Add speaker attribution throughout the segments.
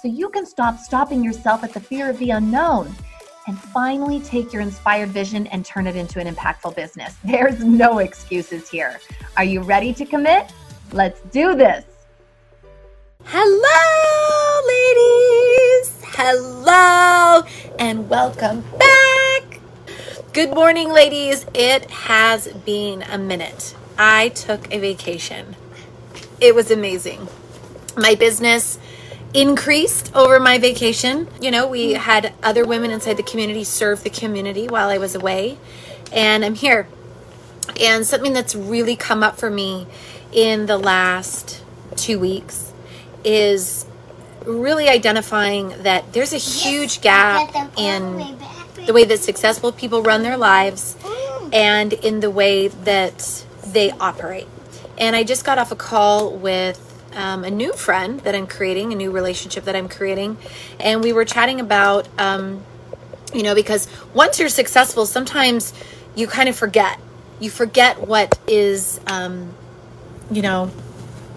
Speaker 1: so you can stop stopping yourself at the fear of the unknown and finally take your inspired vision and turn it into an impactful business. There's no excuses here. Are you ready to commit? Let's do this.
Speaker 2: Hello, ladies. Hello, and welcome back. Good morning, ladies. It has been a minute. I took a vacation. It was amazing. My business increased over my vacation. You know, we had other women inside the community serve the community while I was away, and I'm here. And something that's really come up for me in the last two weeks is really identifying that there's a huge gap in the way that successful people run their lives and in the way that they operate. And I just got off a call with um, a new friend that I'm creating, a new relationship that I'm creating, and we were chatting about, um, you know, because once you're successful, sometimes you kind of forget. You forget what is, um, you know,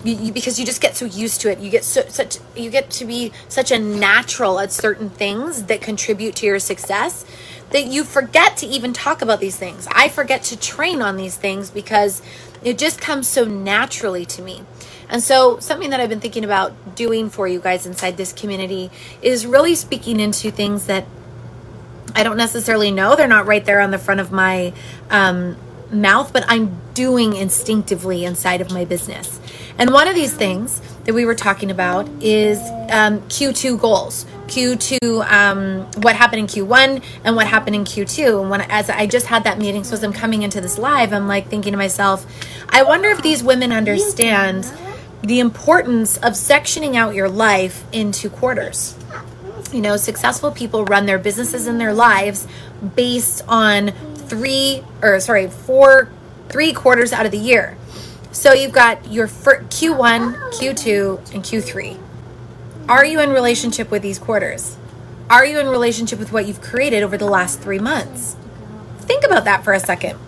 Speaker 2: you, you, because you just get so used to it. You get so, such you get to be such a natural at certain things that contribute to your success that you forget to even talk about these things. I forget to train on these things because it just comes so naturally to me. And so, something that I've been thinking about doing for you guys inside this community is really speaking into things that I don't necessarily know. They're not right there on the front of my um, mouth, but I'm doing instinctively inside of my business. And one of these things that we were talking about is um, Q2 goals. Q2, um, what happened in Q1 and what happened in Q2. And when as I just had that meeting, so as I'm coming into this live, I'm like thinking to myself, I wonder if these women understand the importance of sectioning out your life into quarters. You know, successful people run their businesses and their lives based on three or sorry, four, three quarters out of the year. So you've got your Q1, Q2, and Q3. Are you in relationship with these quarters? Are you in relationship with what you've created over the last three months? Think about that for a second.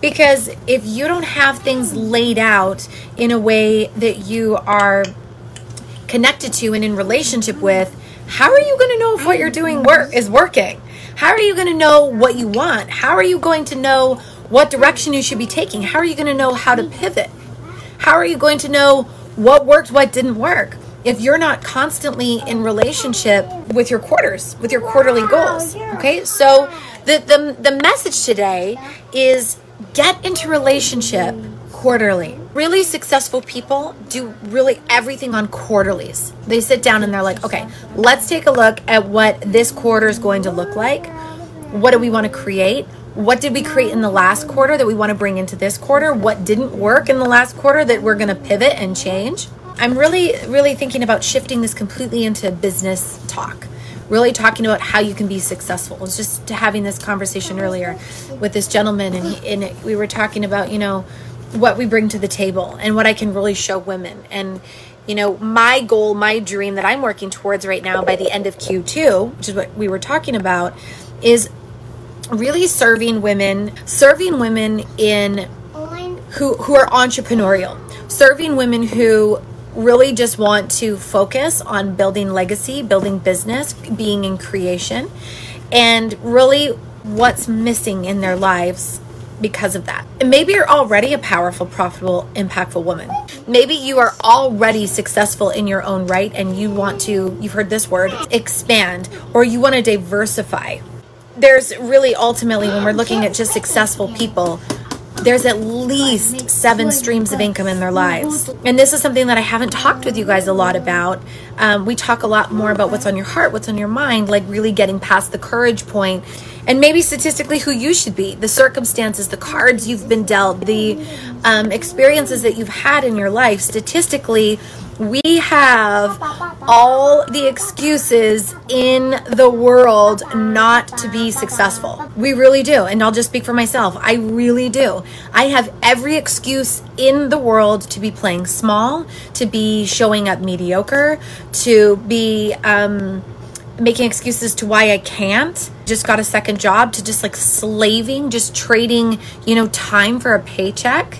Speaker 2: Because if you don't have things laid out in a way that you are connected to and in relationship with, how are you going to know if what you're doing work is working? How are you going to know what you want? How are you going to know what direction you should be taking? How are you going to know how to pivot? How are you going to know what worked, what didn't work? If you're not constantly in relationship with your quarters, with your quarterly goals. Okay? So the the, the message today is get into relationship quarterly. Really successful people do really everything on quarterlies. They sit down and they're like, okay, let's take a look at what this quarter is going to look like. What do we want to create? What did we create in the last quarter that we want to bring into this quarter? What didn't work in the last quarter that we're going to pivot and change? I'm really, really thinking about shifting this completely into business talk really talking about how you can be successful. I was just having this conversation earlier with this gentleman, and, he, and we were talking about, you know, what we bring to the table and what I can really show women. And, you know, my goal, my dream that I'm working towards right now by the end of Q2, which is what we were talking about, is really serving women, serving women in who who are entrepreneurial, serving women who really just want to focus on building legacy, building business, being in creation, and really what's missing in their lives because of that. And maybe you're already a powerful, profitable, impactful woman. Maybe you are already successful in your own right and you want to, you've heard this word, expand, or you want to diversify. There's really ultimately, when we're looking at just successful people, there's at least seven streams of income in their lives. And this is something that I haven't talked with you guys a lot about. Um, we talk a lot more about what's on your heart, what's on your mind, like really getting past the courage point, and maybe statistically who you should be, the circumstances, the cards you've been dealt, the um, experiences that you've had in your life. Statistically, We have all the excuses in the world not to be successful. We really do. And I'll just speak for myself. I really do. I have every excuse in the world to be playing small, to be showing up mediocre, to be um, making excuses to why I can't. Just got a second job, to just like slaving, just trading, you know, time for a paycheck.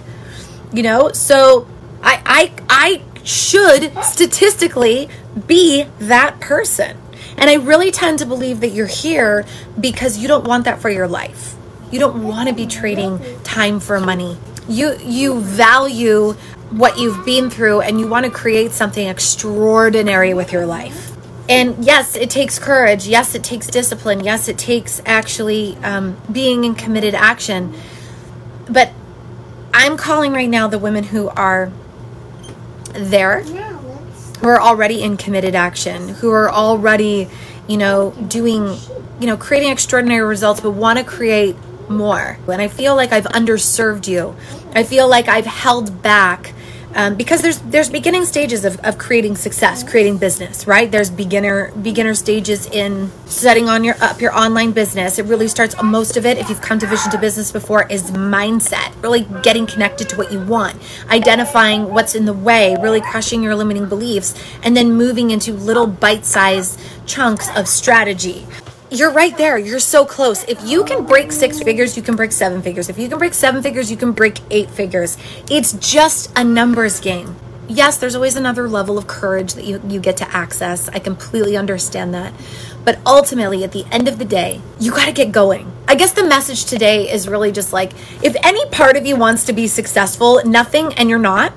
Speaker 2: You know, so I I I should statistically be that person. And I really tend to believe that you're here because you don't want that for your life. You don't want to be trading time for money. You you value what you've been through and you want to create something extraordinary with your life. And yes, it takes courage. Yes, it takes discipline. Yes, it takes actually um, being in committed action. But I'm calling right now the women who are there who are already in committed action, who are already, you know, doing, you know, creating extraordinary results, but want to create more. And I feel like I've underserved you. I feel like I've held back um, because there's there's beginning stages of, of creating success creating business right? There's beginner beginner stages in setting on your up your online business. It really starts most of it if you've come to vision to business before is mindset really getting connected to what you want identifying what's in the way really crushing your limiting beliefs and then moving into little bite-sized chunks of strategy you're right there. You're so close. If you can break six figures, you can break seven figures. If you can break seven figures, you can break eight figures. It's just a numbers game. Yes, there's always another level of courage that you, you get to access. I completely understand that. But ultimately, at the end of the day, you got to get going. I guess the message today is really just like if any part of you wants to be successful, nothing, and you're not,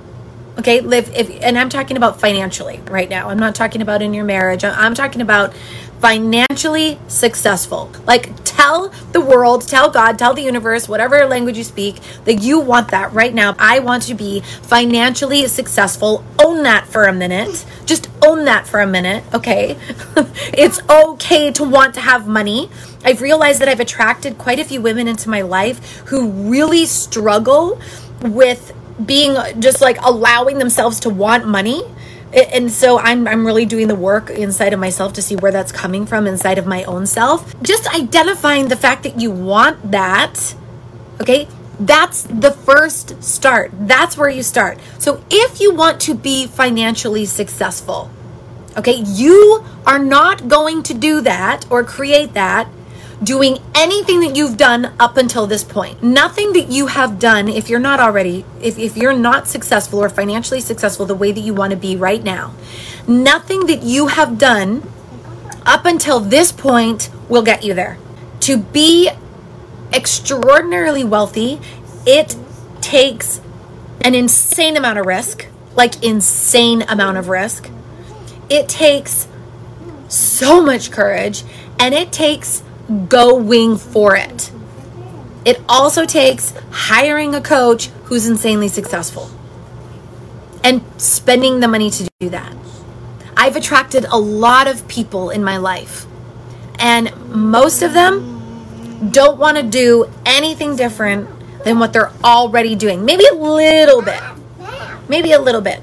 Speaker 2: okay live if and i'm talking about financially right now i'm not talking about in your marriage i'm talking about financially successful. Like, tell the world, tell God, tell the universe, whatever language you speak, that you want that right now. I want to be financially successful. Own that for a minute. Just own that for a minute, okay? it's okay to want to have money. I've realized that I've attracted quite a few women into my life who really struggle with being just like allowing themselves to want money and so I'm I'm really doing the work inside of myself to see where that's coming from inside of my own self. Just identifying the fact that you want that, okay? That's the first start. That's where you start. So if you want to be financially successful, okay, you are not going to do that or create that doing anything that you've done up until this point. Nothing that you have done, if you're not already, if, if you're not successful or financially successful the way that you want to be right now, nothing that you have done up until this point will get you there. To be extraordinarily wealthy, it takes an insane amount of risk, like insane amount of risk. It takes so much courage and it takes going for it. It also takes hiring a coach who's insanely successful and spending the money to do that. I've attracted a lot of people in my life, and most of them don't want to do anything different than what they're already doing. Maybe a little bit. Maybe a little bit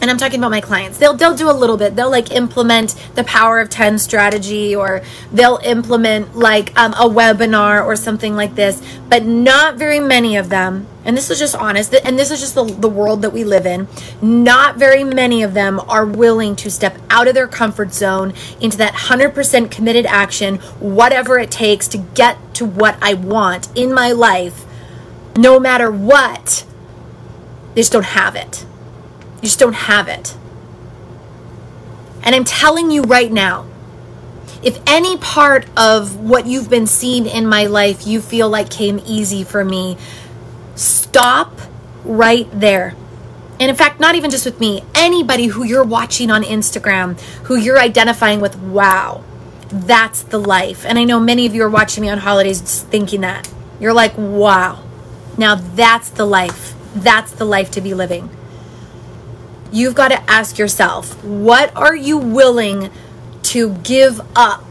Speaker 2: and I'm talking about my clients. They'll they'll do a little bit. They'll like implement the power of 10 strategy or they'll implement like um, a webinar or something like this, but not very many of them. And this is just honest, and this is just the, the world that we live in. Not very many of them are willing to step out of their comfort zone into that 100% committed action, whatever it takes to get to what I want in my life, no matter what. They just don't have it. You just don't have it. And I'm telling you right now, if any part of what you've been seeing in my life you feel like came easy for me, stop right there. And in fact, not even just with me, anybody who you're watching on Instagram, who you're identifying with, wow, that's the life. And I know many of you are watching me on holidays thinking that. You're like, wow, now that's the life. That's the life to be living you've got to ask yourself what are you willing to give up?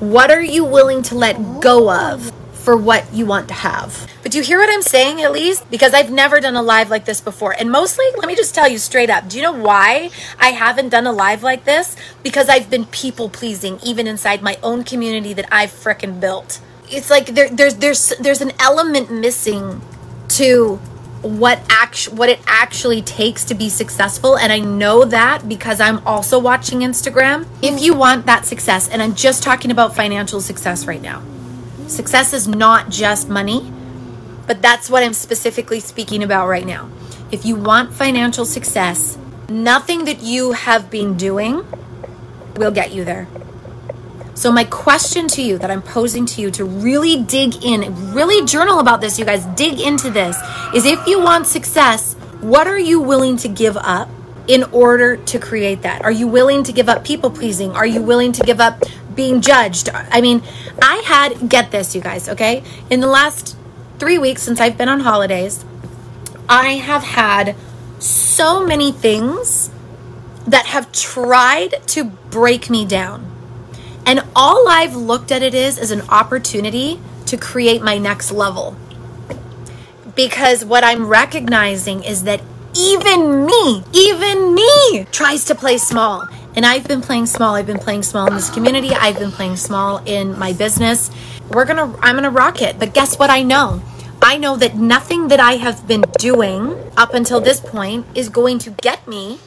Speaker 2: What are you willing to let go of for what you want to have. But do you hear what I'm saying at least? Because I've never done a live like this before. And mostly, let me just tell you straight up. Do you know why I haven't done a live like this? Because I've been people pleasing even inside my own community that I've fricking built. It's like there, there's there's there's an element missing to what act what it actually takes to be successful and I know that because I'm also watching Instagram. If you want that success and I'm just talking about financial success right now. Success is not just money, but that's what I'm specifically speaking about right now. If you want financial success, nothing that you have been doing will get you there. So, my question to you that I'm posing to you to really dig in, really journal about this, you guys, dig into this, is if you want success, what are you willing to give up in order to create that? Are you willing to give up people pleasing? Are you willing to give up being judged? I mean, I had, get this, you guys, okay? In the last three weeks since I've been on holidays, I have had so many things that have tried to break me down and all I've looked at it is as an opportunity to create my next level. Because what I'm recognizing is that even me, even me tries to play small. And I've been playing small. I've been playing small in this community. I've been playing small in my business. We're going to I'm going to rock it. But guess what I know? I know that nothing that I have been doing up until this point is going to get me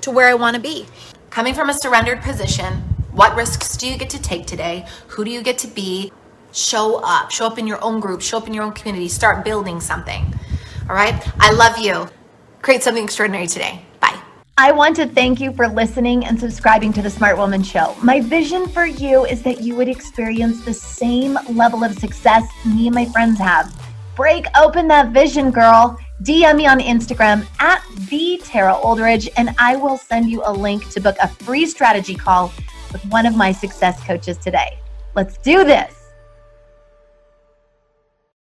Speaker 2: to where I want to be. Coming from a surrendered position, what risks do you get to take today? Who do you get to be? Show up. Show up in your own group. Show up in your own community. Start building something. All right? I love you. Create something extraordinary today. Bye.
Speaker 1: I want to thank you for listening and subscribing to the Smart Woman Show. My vision for you is that you would experience the same level of success me and my friends have. Break open that vision, girl. DM me on Instagram at the Tara Oldridge, and I will send you a link to book a free strategy call with one of my success coaches today. Let's do this.